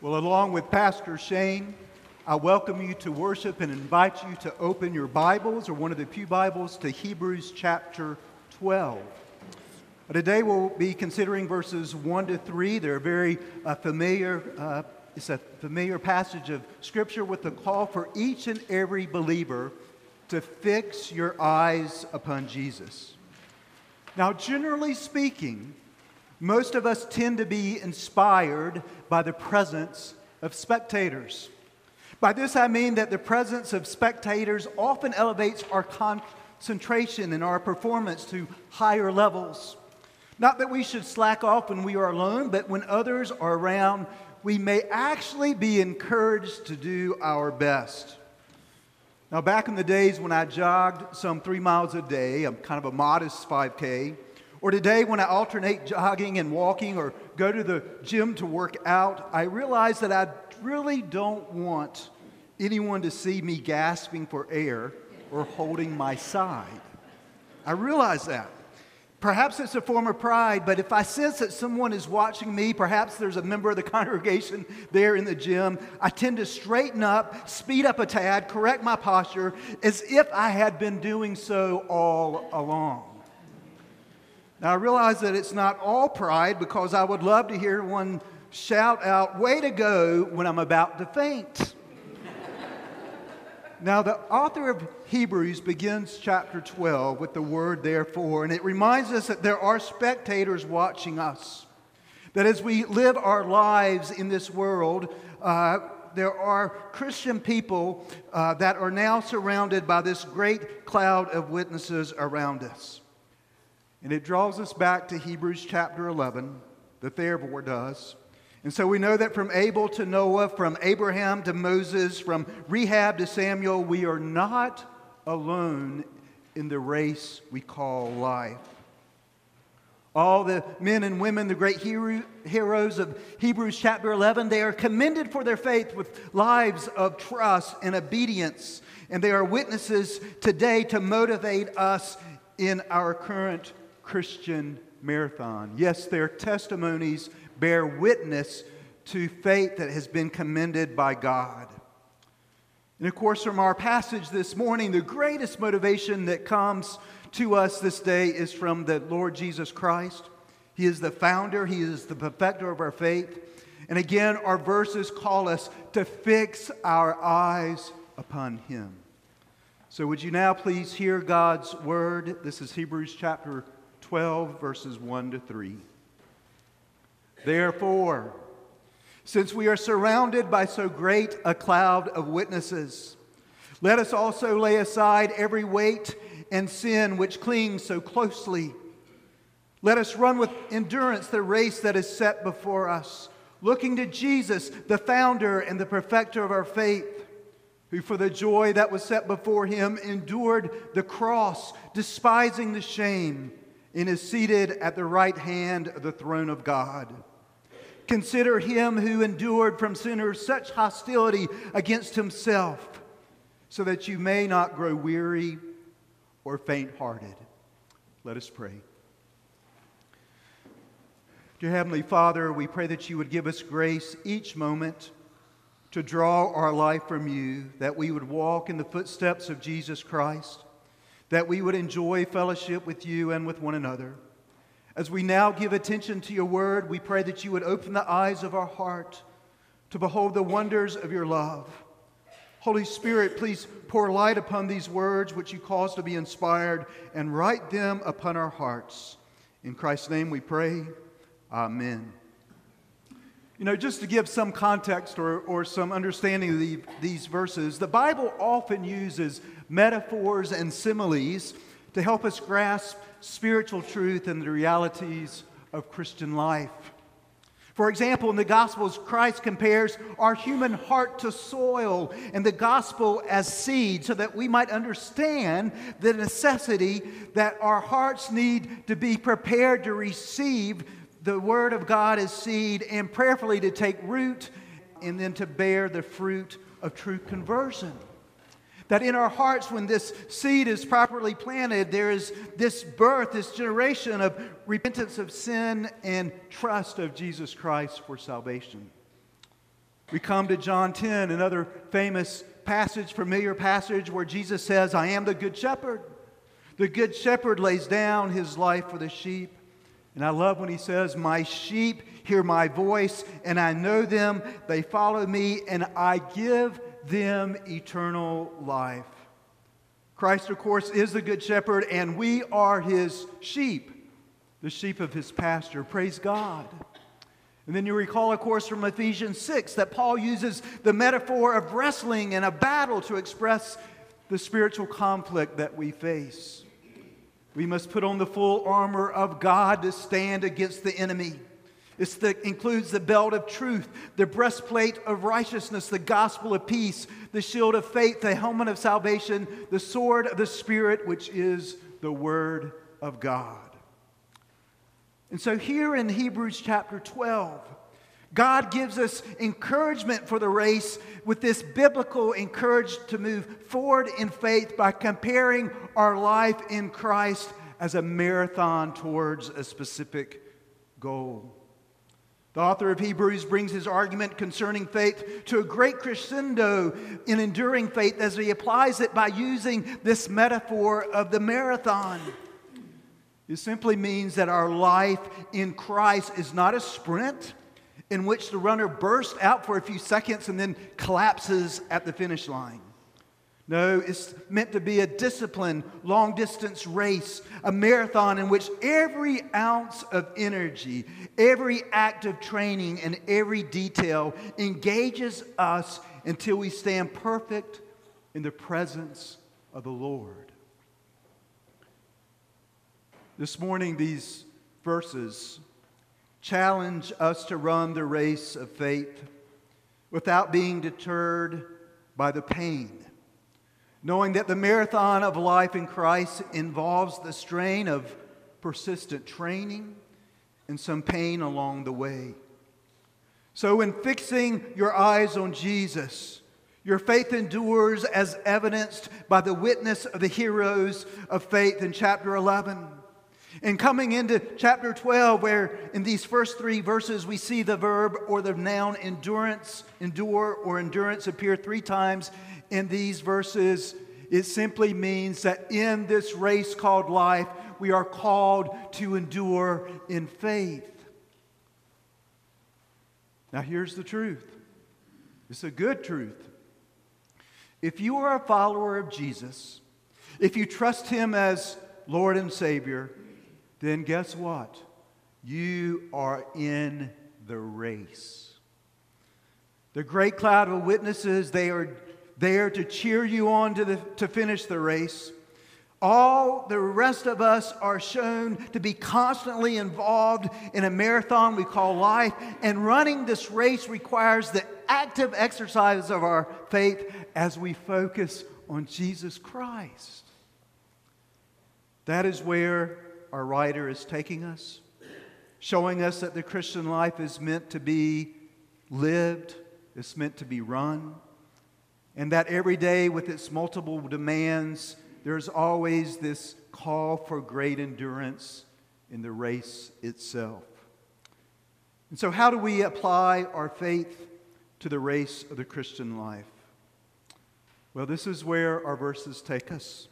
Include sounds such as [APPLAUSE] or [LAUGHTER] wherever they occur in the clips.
Well, along with Pastor Shane, I welcome you to worship and invite you to open your Bibles or one of the Pew Bibles to Hebrews chapter 12. Today we'll be considering verses 1 to 3. They're very uh, familiar. Uh, it's a familiar passage of Scripture with the call for each and every believer to fix your eyes upon Jesus. Now, generally speaking, most of us tend to be inspired by the presence of spectators. By this I mean that the presence of spectators often elevates our concentration and our performance to higher levels. Not that we should slack off when we are alone, but when others are around, we may actually be encouraged to do our best. Now, back in the days when I jogged some three miles a day, I'm kind of a modest 5K, or today, when I alternate jogging and walking or go to the gym to work out, I realize that I really don't want anyone to see me gasping for air or holding my side. I realize that. Perhaps it's a form of pride, but if I sense that someone is watching me, perhaps there's a member of the [LAUGHS] congregation there in the gym, I tend to straighten up, speed up a tad, correct my posture as if I had been doing so all along. Now, I realize that it's not all pride because I would love to hear one shout out, Way to go, when I'm about to faint. now, the author of Hebrews begins chapter 12 with the word therefore, and it reminds us that there are spectators watching us. That as we live our lives in this world, uh, there are Christian people uh, that are now surrounded by this great cloud of witnesses around us. And it draws us back to Hebrews chapter 11, the therefore does. And so we know that from Abel to Noah, from Abraham to Moses, from Rahab to Samuel, we are not alone in the race we call life. All the men and women, the great hero, heroes of Hebrews chapter 11, they are commended for their faith with lives of trust and obedience. And they are witnesses today to motivate us in our current Christian marathon. Yes, their testimonies bear witness to faith that has been commended by God. And of course, from our passage this morning, the greatest motivation that comes to us this day is from the Lord Jesus Christ. He is the founder, He is the perfecter of our faith. And again, our verses call us to fix our eyes upon Him. So, would you now please hear God's word? This is Hebrews chapter 12, verses 1 to 3. Therefore, since we are surrounded by so great a cloud of witnesses, let us also lay aside every weight and sin which clings so closely. Let us run with endurance the race that is set before us, looking to Jesus, the founder and the perfecter of our faith, who for the joy that was set before him endured the cross, despising the shame and is seated at the right hand of the throne of God. Consider him who endured from sinners such hostility against himself, so that you may not grow weary or faint hearted. Let us pray. Dear Heavenly Father, we pray that you would give us grace each moment to draw our life from you, that we would walk in the footsteps of Jesus Christ that we would enjoy fellowship with you and with one another. As we now give attention to your word, we pray that you would open the eyes of our heart to behold the wonders of your love. Holy Spirit, please pour light upon these words which you cause to be inspired and write them upon our hearts. In Christ's name we pray. Amen. You know, just to give some context or, or some understanding of the, these verses, the Bible often uses metaphors and similes to help us grasp spiritual truth and the realities of Christian life. For example, in the Gospels, Christ compares our human heart to soil and the gospel as seed so that we might understand the necessity that our hearts need to be prepared to receive the Word of God as seed and prayerfully to take root and then to bear the fruit of true conversion. That in our hearts, when this seed is properly planted, there is this birth, this generation of repentance of sin and trust of Jesus Christ for salvation. We come to John 10, another famous passage, familiar passage, where Jesus says, I am the good shepherd. The good shepherd lays down his life for the sheep. And I love when he says, My sheep hear my voice, and I know them. They follow me, and I give them eternal life. Christ, of course, is the good shepherd, and we are his sheep, the sheep of his pasture. Praise God. And then you recall, of course, from Ephesians 6 that Paul uses the metaphor of wrestling and a battle to express the spiritual conflict that we face. We must put on the full armor of God to stand against the enemy. It includes the belt of truth, the breastplate of righteousness, the gospel of peace, the shield of faith, the helmet of salvation, the sword of the Spirit, which is the Word of God. And so, here in Hebrews chapter 12, God gives us encouragement for the race with this biblical encouragement to move forward in faith by comparing our life in Christ as a marathon towards a specific goal. The author of Hebrews brings his argument concerning faith to a great crescendo in enduring faith as he applies it by using this metaphor of the marathon. It simply means that our life in Christ is not a sprint in which the runner bursts out for a few seconds and then collapses at the finish line. No, it's meant to be a disciplined, long distance race, a marathon in which every ounce of energy, every act of training, and every detail engages us until we stand perfect in the presence of the Lord. This morning, these verses challenge us to run the race of faith without being deterred by the pain, knowing that the marathon of life in Christ involves the strain of persistent training and some pain along the way. So, in fixing your eyes on Jesus, your faith endures as evidenced by the witness of the heroes of faith in chapter 11. And coming into chapter 12, where in these first three verses we see the verb or the noun endurance, endure, or endurance appear three times in these verses, it simply means that in this race called life, we are called to endure in faith. Now, here's the truth it's a good truth. If you are a follower of Jesus, if you trust Him as Lord and Savior, then guess what? You are in the race. The great cloud of witnesses, they are there to cheer you on to, the, to finish the race. All the rest of us are shown to be constantly involved in a marathon we call life, and running this race requires the active exercise of our faith as we focus on Jesus Christ. That is where our writer is taking us, showing us that the Christian life is meant to be lived, it's meant to be run, and that every day with its multiple demands, there's always this call for great endurance in the race itself. And so, how do we apply our faith to the race of the Christian life? Well, this is where our verses take us.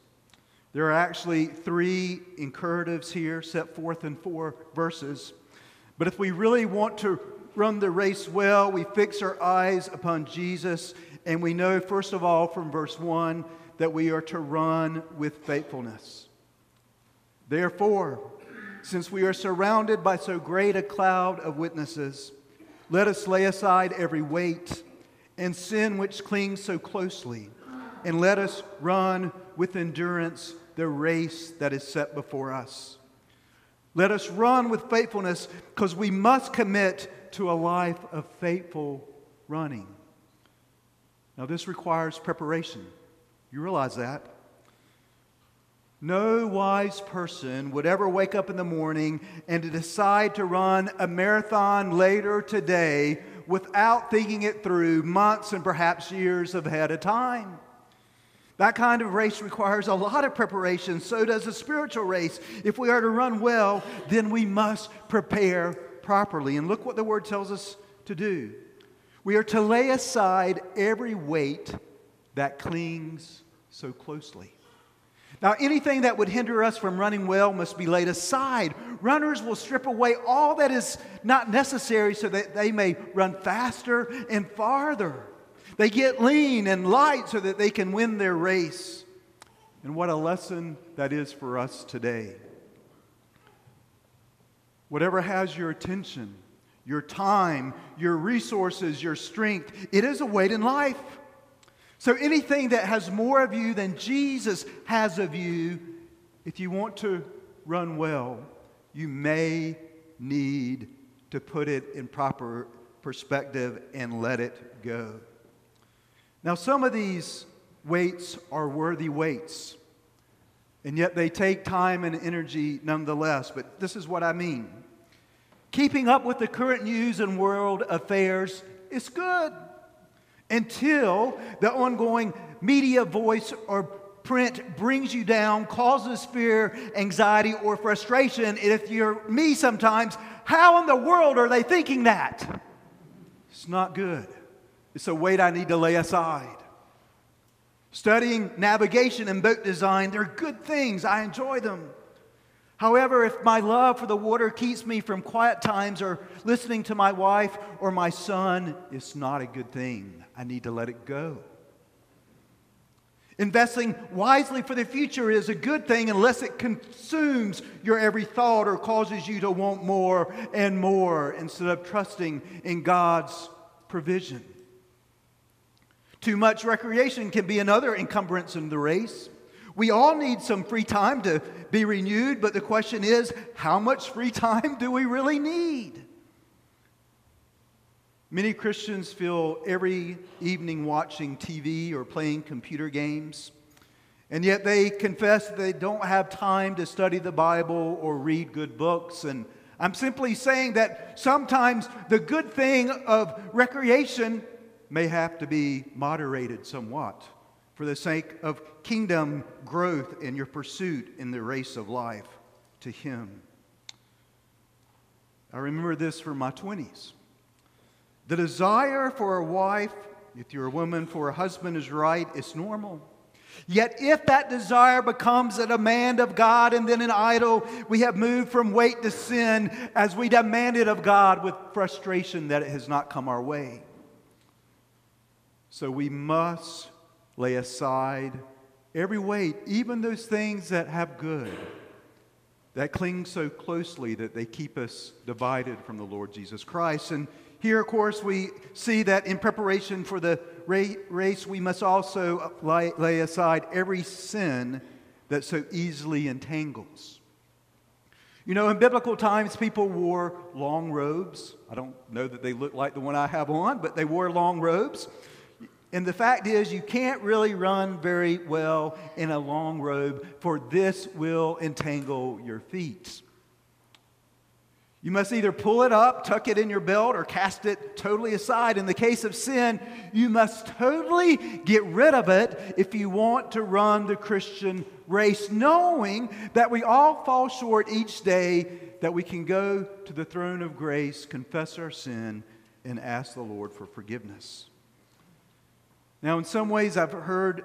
There are actually three imperatives here set forth in four verses. But if we really want to run the race well, we fix our eyes upon Jesus, and we know, first of all, from verse 1, that we are to run with faithfulness. Therefore, since we are surrounded by so great a cloud of witnesses, let us lay aside every weight and sin which clings so closely, and let us run with endurance the race that is set before us. Let us run with faithfulness because we must commit to a life of faithful running. Now, this requires preparation. You realize that? No wise person would ever wake up in the morning and to decide to run a marathon later today without thinking it through months and perhaps years ahead of time. That kind of race requires a lot of preparation. So does a spiritual race. If we are to run well, then we must prepare properly. And look what the word tells us to do. We are to lay aside every weight that clings so closely. Now, anything that would hinder us from running well must be laid aside. Runners will strip away all that is not necessary so that they may run faster and farther. They get lean and light so that they can win their race. And what a lesson that is for us today. Whatever has your attention, your time, your resources, your strength, it is a weight in life. So anything that has more of you than Jesus has of you, if you want to run well, you may need to put it in proper perspective and let it go. Now, some of these weights are worthy weights, and yet they take time and energy nonetheless. But this is what I mean keeping up with the current news and world affairs is good until the ongoing media voice or print brings you down, causes fear, anxiety, or frustration. If you're me sometimes, how in the world are they thinking that? It's not good. It's a weight I need to lay aside. Studying navigation and boat design, they're good things. I enjoy them. However, if my love for the water keeps me from quiet times or listening to my wife or my son, it's not a good thing. I need to let it go. Investing wisely for the future is a good thing unless it consumes your every thought or causes you to want more and more instead of trusting in God's provision. Too much recreation can be another encumbrance in the race. We all need some free time to be renewed, but the question is how much free time do we really need? Many Christians feel every evening watching TV or playing computer games, and yet they confess they don't have time to study the Bible or read good books. And I'm simply saying that sometimes the good thing of recreation may have to be moderated somewhat for the sake of kingdom growth and your pursuit in the race of life to Him. I remember this from my 20s. The desire for a wife, if you're a woman, for a husband is right, it's normal. Yet, if that desire becomes a demand of God and then an idol, we have moved from weight to sin as we demand it of God with frustration that it has not come our way. So, we must lay aside every weight, even those things that have good, that cling so closely that they keep us divided from the Lord Jesus Christ. And here, of course, we see that in preparation for the race, we must also lay, aside every sin that so easily entangles. You know, in biblical times, people wore long robes. I don't know that they looked like the one I have on, but they wore long robes. And the fact is, you can't really run very well in a long robe, for this will entangle your feet. You must either pull it up, tuck it in your belt, or cast it totally aside. In the case of sin, you must totally get rid of it if you want to run the Christian race, knowing that we all fall short each day, that we can go to the throne of grace, confess our sin, and ask the Lord for forgiveness. Now, in some ways, I've heard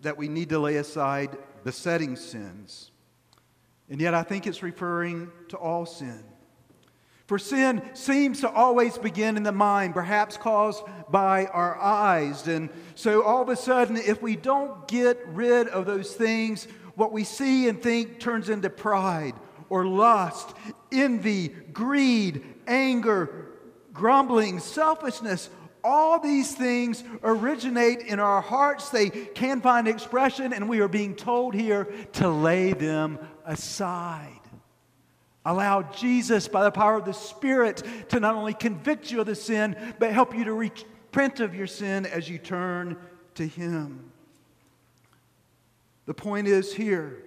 that we need to lay aside besetting sins. And yet, I think it's referring to all sin. For sin seems to always begin in the mind, perhaps caused by our eyes. And so, all of a sudden, if we don't get rid of those things, what we see and think turns into pride or lust, envy, greed, anger, grumbling, selfishness, all these things originate in our hearts. They can find expression, and we are being told here to lay them aside. Allow Jesus, by the power of the Spirit, to not only convict you of the sin, but help you to repent of your sin as you turn to Him. The point is here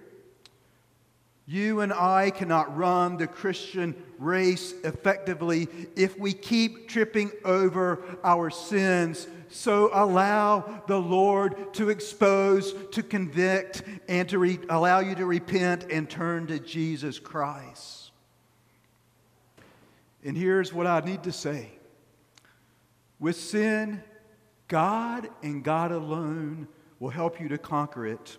you and I cannot run the Christian race effectively if we keep tripping over our sins. So allow the Lord to expose, to convict, and to re- allow you to repent and turn to Jesus Christ. And here's what I need to say With sin, God and God alone will help you to conquer it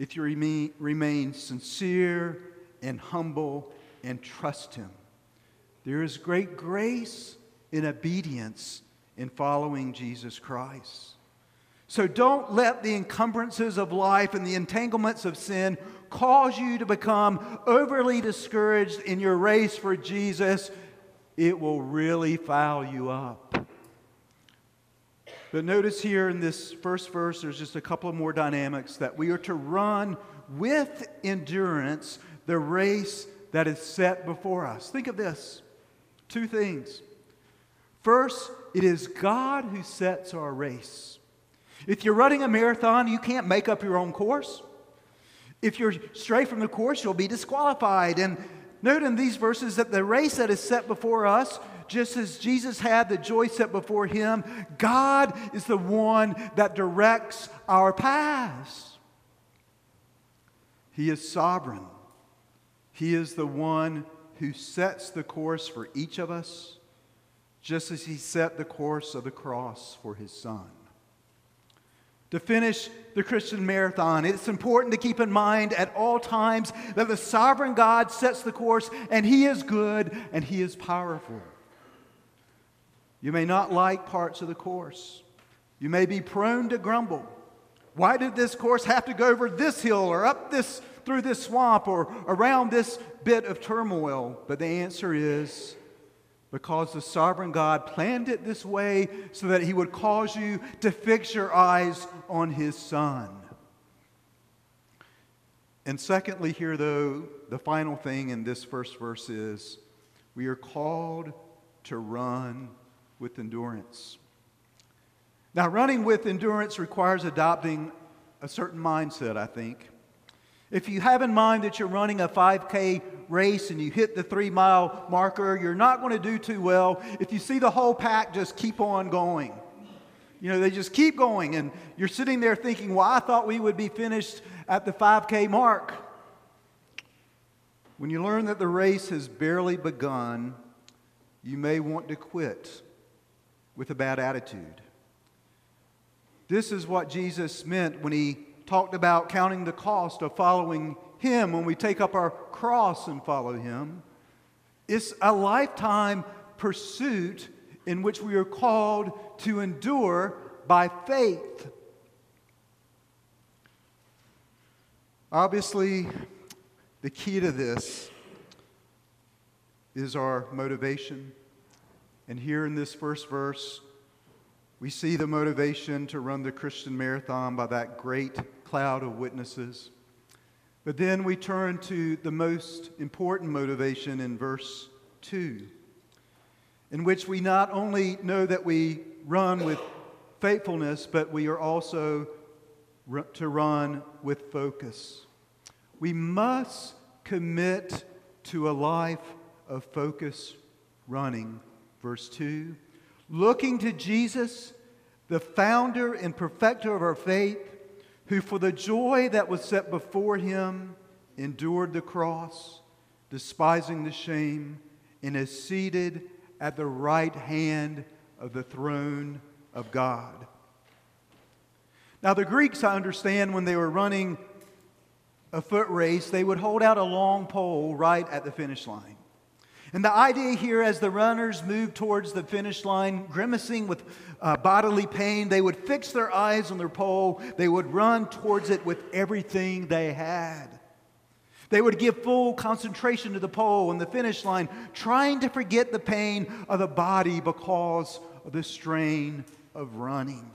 if you remain, remain sincere and humble and trust Him. There is great grace in obedience in following Jesus Christ. So don't let the encumbrances of life and the entanglements of sin cause you to become overly discouraged in your race for Jesus. It will really foul you up. But notice here in this first verse, there's just a couple of more dynamics that we are to run with endurance the race that is set before us. Think of this two things. First, it is God who sets our race. If you're running a marathon, you can't make up your own course. If you're stray from the course, you'll be disqualified. And note in these verses that the race that is set before us, just as Jesus had the joy set before him, God is the one that directs our paths. He is sovereign. He is the one who sets the course for each of us, just as he set the course of the cross for his son to finish the Christian marathon. It's important to keep in mind at all times that the sovereign God sets the course and He is good and He is powerful. You may not like parts of the course, you may be prone to grumble. Why did this course have to go over this hill or up this through this swamp or around this bit of turmoil? But the answer is because the sovereign God planned it this way so that he would cause you to fix your eyes on his son. And secondly, here, though, the final thing in this first verse is we are called to run with endurance. Now, running with endurance requires adopting a certain mindset, I think. If you have in mind that you're running a 5K race and you hit the three mile marker, you're not going to do too well. If you see the whole pack just keep on going, you know, they just keep going, and you're sitting there thinking, well, I thought we would be finished at the 5K mark. When you learn that the race has barely begun, you may want to quit with a bad attitude. This is what Jesus meant when he talked about counting the cost of following him when we take up our cross and follow Him. It's a lifetime pursuit in which we are called to endure by faith. Obviously, the key to this is our motivation. And here in this first verse, we see the motivation to run the Christian marathon by that great cloud of witnesses. But then we turn to the most important motivation in verse 2, in which we not only know that we run with faithfulness, but we are also to run with focus. We must commit to a life of focus running. Verse 2 looking to Jesus, the founder and perfecter of our faith who for the joy that was set before him endured the cross, despising the shame, and is seated at the right hand of the throne of God. Now, the Greeks, I understand, when they were running a foot race, they would hold out a long pole right at the finish line. And the idea here, as the runners moved towards the finish line, grimacing with uh, bodily pain, they would fix their eyes on their pole. They would run towards it with everything they had. They would give full concentration to the pole and the finish line, trying to forget the pain of the body because of the strain of running.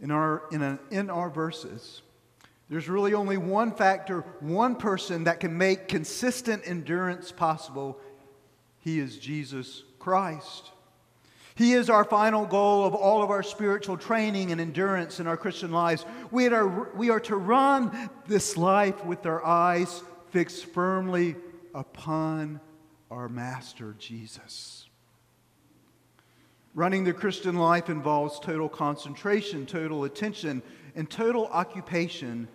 In our, in, a, in our verses, there's really only one factor, one person that can make consistent endurance possible. He is Jesus Christ. He is our final goal of all of our spiritual training and endurance in our Christian lives. We are, we are to run this life with our eyes fixed firmly upon our Master Jesus. Running the Christian life involves total concentration, total attention, and total occupation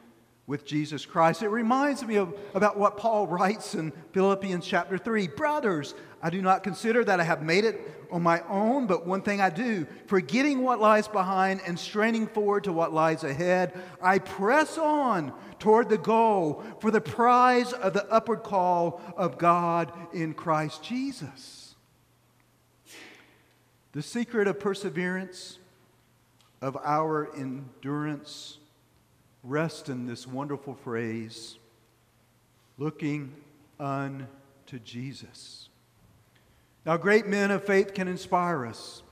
with Jesus Christ. It reminds me of about what Paul writes in Philippians chapter 3. Brothers, I do not consider that I have made it on my own, but one thing I do, forgetting what lies behind and straining forward to what lies ahead, I press on toward the goal for the prize of the upward call of God in Christ Jesus. The secret of perseverance, of our endurance, rest in this wonderful phrase looking unto Jesus. Now, great men of faith can inspire us.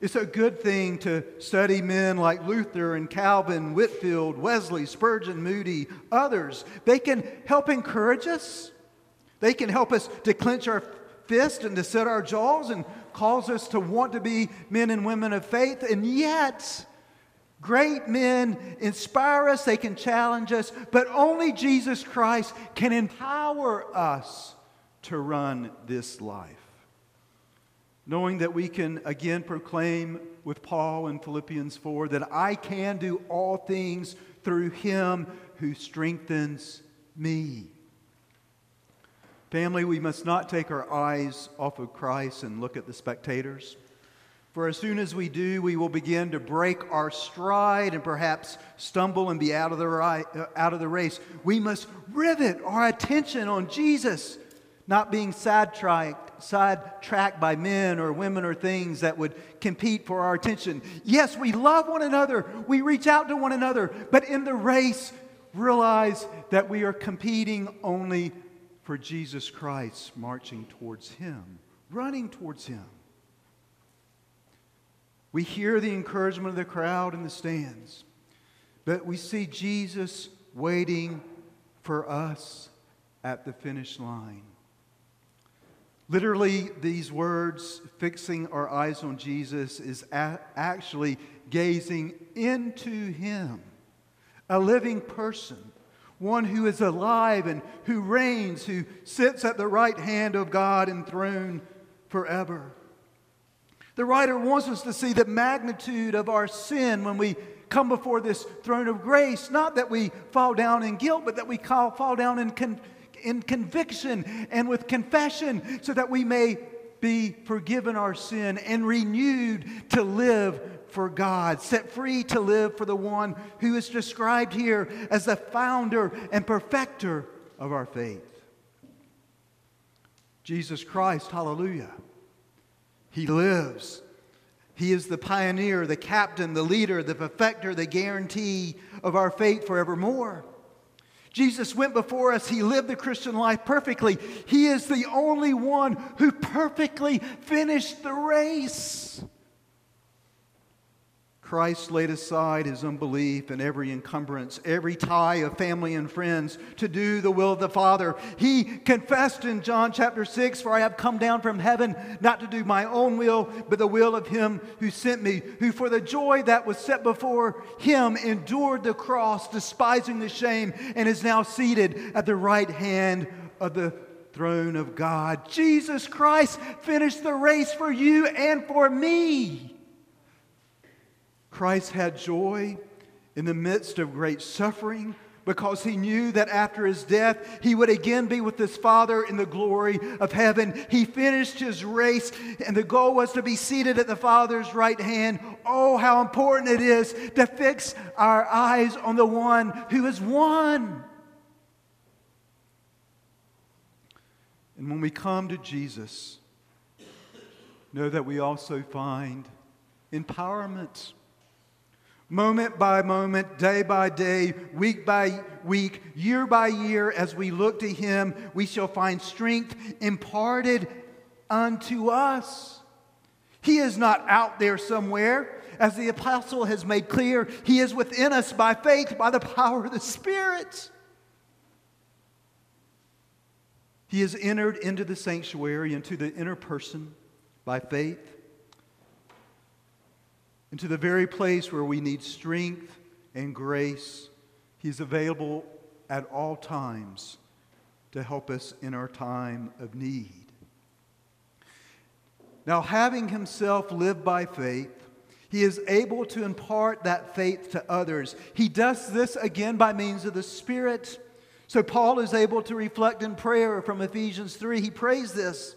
It's a good thing to study men like Luther and Calvin, Whitefield, Wesley, Spurgeon, Moody, others. They can help encourage us. They can help us to clench our fist and to set our jaws and cause us to want to be men and women of faith. And yet, Great men inspire us, they can challenge us, but only Jesus Christ can empower us to run this life. Knowing that we can again proclaim with Paul in Philippians 4 that I can do all things through him who strengthens me. Family, we must not take our eyes off of Christ and look at the spectators. For as soon as we do, we will begin to break our stride and perhaps stumble and be out of the, uh, out of the race. We must rivet our attention on Jesus, not being sidetracked, sidetracked by men or women or things that would compete for our attention. Yes, we love one another, we reach out to one another, but in the race, realize that we are competing only for Jesus Christ, marching towards Him, running towards Him. We hear the encouragement of the crowd in the stands, but we see Jesus waiting for us at the finish line. Literally, these words, fixing our eyes on Jesus, is a- actually gazing into Him, a living person, one who is alive and who reigns, who sits at the right hand of God enthroned forever. The writer wants us to see the magnitude of our sin when we come before this throne of grace. Not that we fall down in guilt, but that we fall down in, con- in conviction and with confession so that we may be forgiven our sin and renewed to live for God, set free to live for the one who is described here as the founder and perfecter of our faith. Jesus Christ, hallelujah. He lives. He is the pioneer, the captain, the leader, the perfecter, the guarantee of our fate forevermore. Jesus went before us. He lived the Christian life perfectly. He is the only one who perfectly finished the race. Christ laid aside his unbelief and every encumbrance, every tie of family and friends to do the will of the Father. He confessed in John chapter 6 For I have come down from heaven not to do my own will, but the will of him who sent me, who for the joy that was set before him endured the cross, despising the shame, and is now seated at the right hand of the throne of God. Jesus Christ finished the race for you and for me. Christ had joy in the midst of great suffering because he knew that after his death, he would again be with his Father in the glory of heaven. He finished his race, and the goal was to be seated at the Father's right hand. Oh, how important it is to fix our eyes on the one who has won. And when we come to Jesus, know that we also find empowerment moment by moment, day by day, week by week, year by year, as we look to Him, we shall find strength imparted unto us. He is not out there somewhere. As the apostle has made clear, He is within us by faith, by the power of the Spirit. He has entered into the sanctuary, into the inner person by faith into the very place where we need strength and grace. He's available at all times to help us in our time of need. Now, having himself lived by faith, He is able to impart that faith to others. He does this again by means of the Spirit. So Paul is able to reflect in prayer from Ephesians 3. He prays this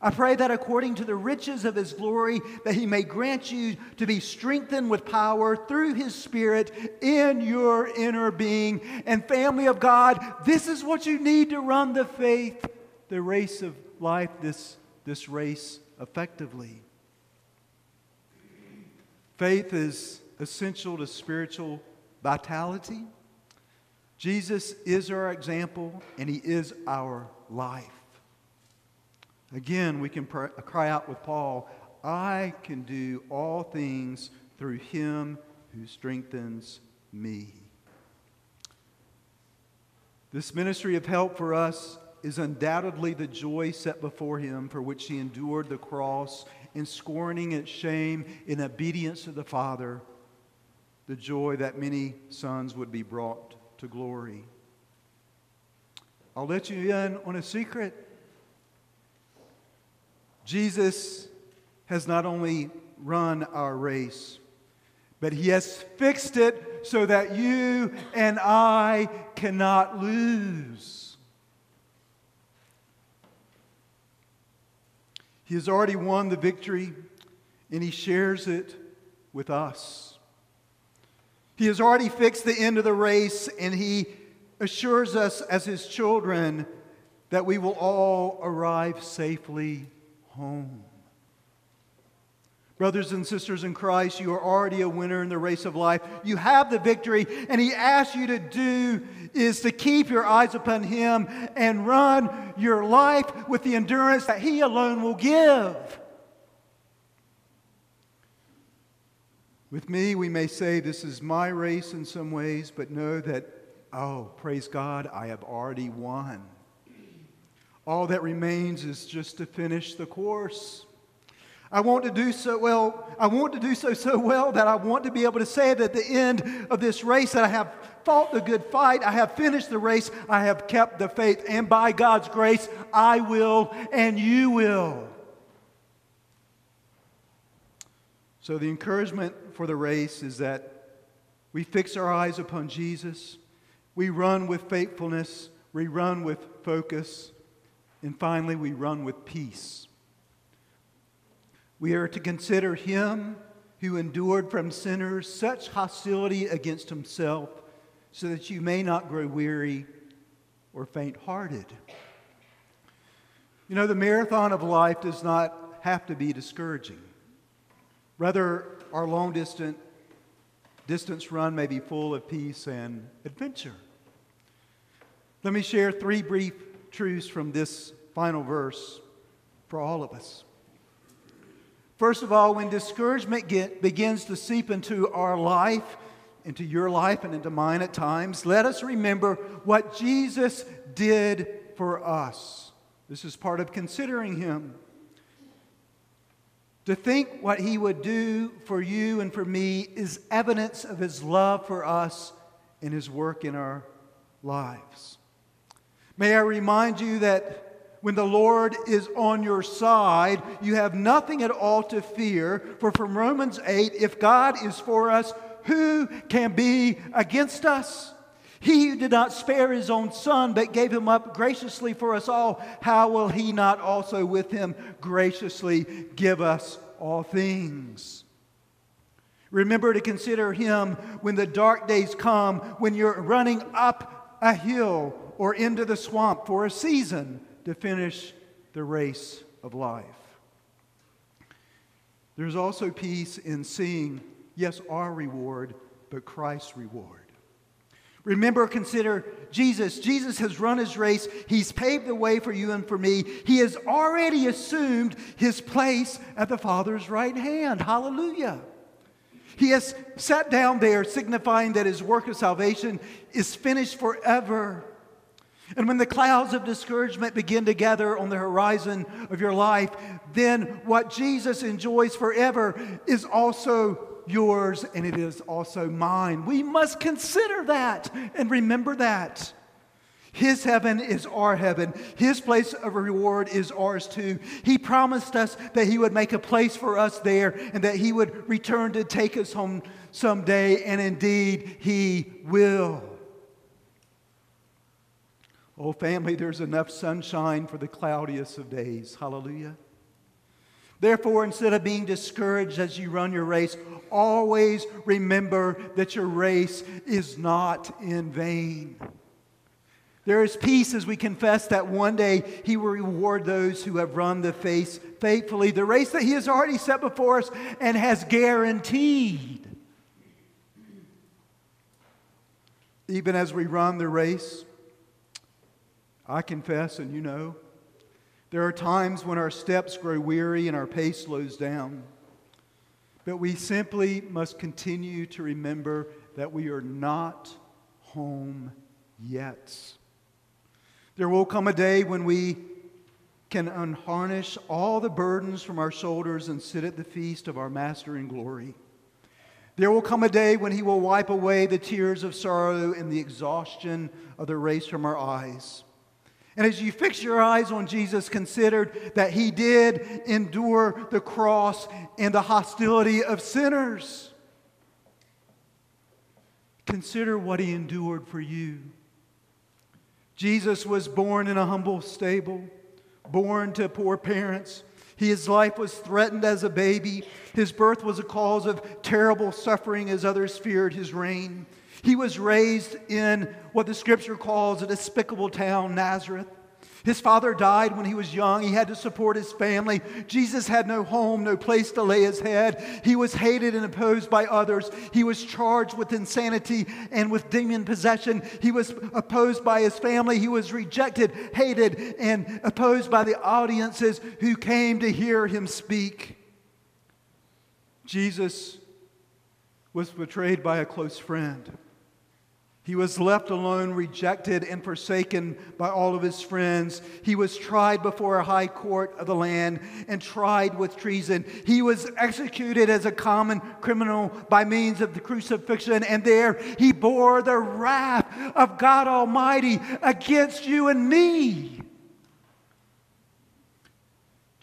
I pray that according to the riches of his glory, that he may grant you to be strengthened with power through his spirit in your inner being. And family of God, this is what you need to run the faith, the race of life, this, this race effectively. Faith is essential to spiritual vitality. Jesus is our example, and he is our life. Again, we can cry out with Paul I can do all things through him who strengthens me. This ministry of help for us is undoubtedly the joy set before him for which he endured the cross in scorning its shame in obedience to the Father, the joy that many sons would be brought to glory. I'll let you in on a secret. Jesus has not only run our race, but he has fixed it so that you and I cannot lose. He has already won the victory, and he shares it with us. He has already fixed the end of the race, and he assures us as his children that we will all arrive safely home. Brothers and sisters in Christ, you are already a winner in the race of life. You have the victory, and He asks you to do is to keep your eyes upon Him and run your life with the endurance that He alone will give. With me, we may say this is my race in some ways, but know that, oh, praise God, I have already won. All that remains is just to finish the course. I want to do so well, I want to do so so well that I want to be able to say that at the end of this race that I have fought the good fight, I have finished the race, I have kept the faith, and by God's grace, I will and you will. So the encouragement for the race is that we fix our eyes upon Jesus, we run with faithfulness, we run with focus. And finally, we run with peace. We are to consider him who endured from sinners such hostility against himself, so that you may not grow weary or faint hearted. You know, the marathon of life does not have to be discouraging. Rather, our long distance, distance run may be full of peace and adventure. Let me share three brief truths from this final verse for all of us. First of all, when discouragement get, begins to seep into our life, into your life, and into mine at times, let us remember what Jesus did for us. This is part of considering Him. To think what He would do for you and for me is evidence of His love for us and His work in our lives. May I remind you that when the Lord is on your side, you have nothing at all to fear. For from Romans 8, if God is for us, who can be against us? He who did not spare his own son, but gave him up graciously for us all, how will he not also with him graciously give us all things? Remember to consider him when the dark days come, when you're running up a hill or into the swamp for a season to finish the race of life. There's also peace in seeing, yes, our reward, but Christ's reward. Remember, consider Jesus. Jesus has run his race. He's paved the way for you and for me. He has already assumed his place at the Father's right hand. Hallelujah. He has sat down there, signifying that his work of salvation is finished forever. And when the clouds of discouragement begin to gather on the horizon of your life, then what Jesus enjoys forever is also yours and it is also mine. We must consider that and remember that. His heaven is our heaven. His place of reward is ours too. He promised us that He would make a place for us there and that He would return to take us home someday, and indeed He will. Oh, family, there's enough sunshine for the cloudiest of days. Hallelujah. Therefore, instead of being discouraged as you run your race, always remember that your race is not in vain. There is peace as we confess that one day He will reward those who have run the face faithfully, the race that He has already set before us and has guaranteed. Even as we run the race, I confess, and you know, there are times when our steps grow weary and our pace slows down. But we simply must continue to remember that we are not home yet. There will come a day when we can unharness all the burdens from our shoulders and sit at the feast of our Master in glory. There will come a day when He will wipe away the tears of sorrow and the exhaustion of the race from our eyes. And as you fix your eyes on Jesus, consider that He did endure the cross and the hostility of sinners. Consider what He endured for you. Jesus was born in a humble stable, born to poor parents. His life was threatened as a baby. His birth was a cause of terrible suffering as others feared his reign. He was raised in what the scripture calls a despicable town, Nazareth. His father died when he was young. He had to support his family. Jesus had no home, no place to lay his head. He was hated and opposed by others. He was charged with insanity and with demon possession. He was opposed by his family. He was rejected, hated, and opposed by the audiences who came to hear him speak. Jesus was betrayed by a close friend. He was left alone, rejected, and forsaken by all of his friends. He was tried before a high court of the land and tried with treason. He was executed as a common criminal by means of the crucifixion, and there he bore the wrath of God Almighty against you and me.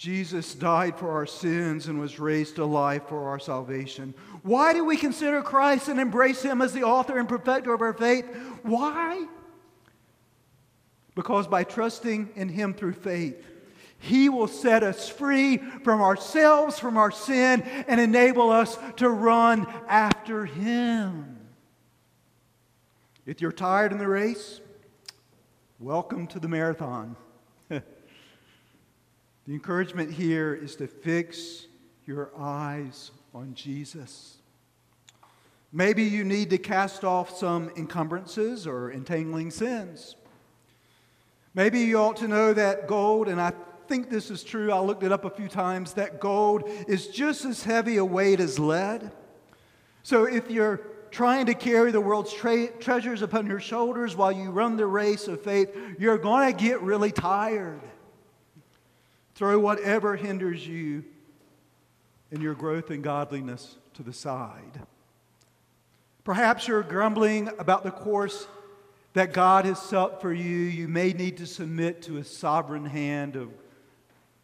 Jesus died for our sins and was raised to life for our salvation. Why do we consider Christ and embrace Him as the author and perfecter of our faith? Why? Because by trusting in Him through faith, He will set us free from ourselves, from our sin, and enable us to run after Him. If you're tired in the race, welcome to the marathon. The encouragement here is to fix your eyes on Jesus. Maybe you need to cast off some encumbrances or entangling sins. Maybe you ought to know that gold, and I think this is true, I looked it up a few times, that gold is just as heavy a weight as lead. So if you're trying to carry the world's tra- treasures upon your shoulders while you run the race of faith, you're going to get really tired. Throw whatever hinders you in your growth in godliness to the side. Perhaps you're grumbling about the course that God has set for you. You may need to submit to a sovereign hand of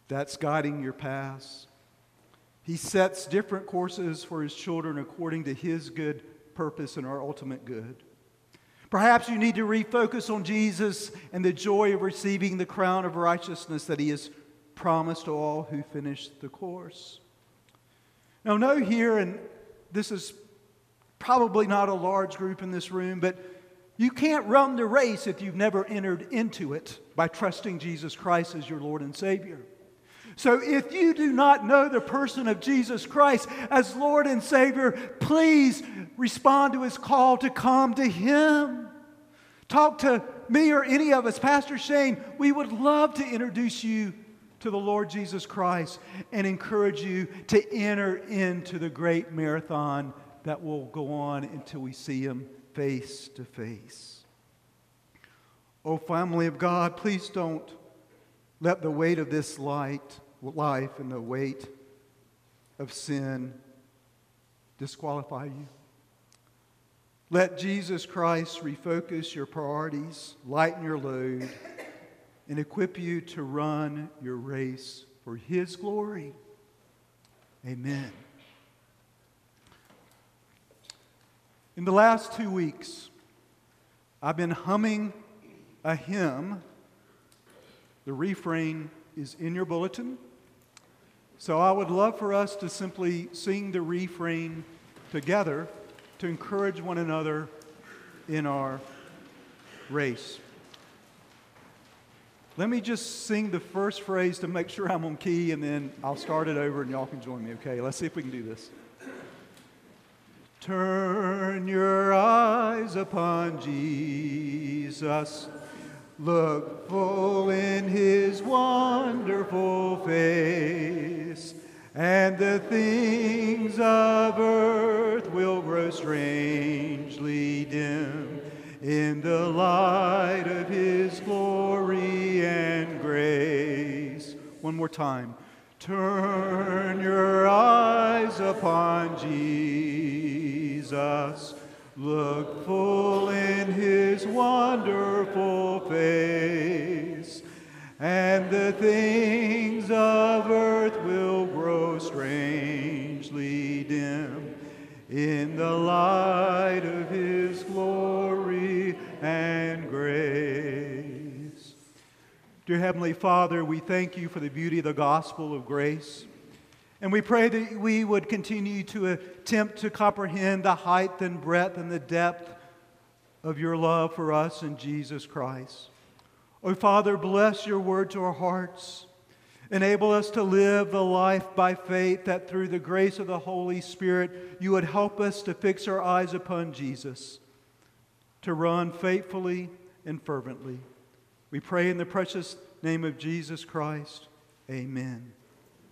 that's guiding your paths. He sets different courses for his children according to his good purpose and our ultimate good. Perhaps you need to refocus on Jesus and the joy of receiving the crown of righteousness that he has promised to all who finish the course. Now, know here, and this is probably not a large group in this room, but you can't run the race if you've never entered into it by trusting Jesus Christ as your Lord and Savior. So, if you do not know the person of Jesus Christ as Lord and Savior, please respond to his call to come to him. Talk to me or any of us. Pastor Shane, we would love to introduce you to the Lord Jesus Christ and encourage you to enter into the great marathon that will go on until we see Him face to face. Oh, family of God, please don't let the weight of this light, life and the weight of sin disqualify you. Let Jesus Christ refocus your priorities, lighten your load, and equip you to run your race for His glory. Amen. In the last two weeks, I've been humming a hymn. The refrain is in your bulletin. So I would love for us to simply sing the refrain together to encourage one another in our race. Let me just sing the first phrase to make sure I'm on key, and then I'll start it over and y'all can join me, okay? Let's see if we can do this. Turn your eyes upon Jesus. Look full in his wonderful face, and the things of earth will grow strangely dim in the light of his glory. One more time. Turn your eyes upon Jesus. Look full in his wonderful face, and the things of earth will grow strangely dim in the light of his Dear Heavenly Father, we thank you for the beauty of the gospel of grace. And we pray that we would continue to attempt to comprehend the height and breadth and the depth of your love for us in Jesus Christ. Oh, Father, bless your word to our hearts. Enable us to live the life by faith that through the grace of the Holy Spirit, you would help us to fix our eyes upon Jesus, to run faithfully and fervently. We pray in the precious name of Jesus Christ. Amen.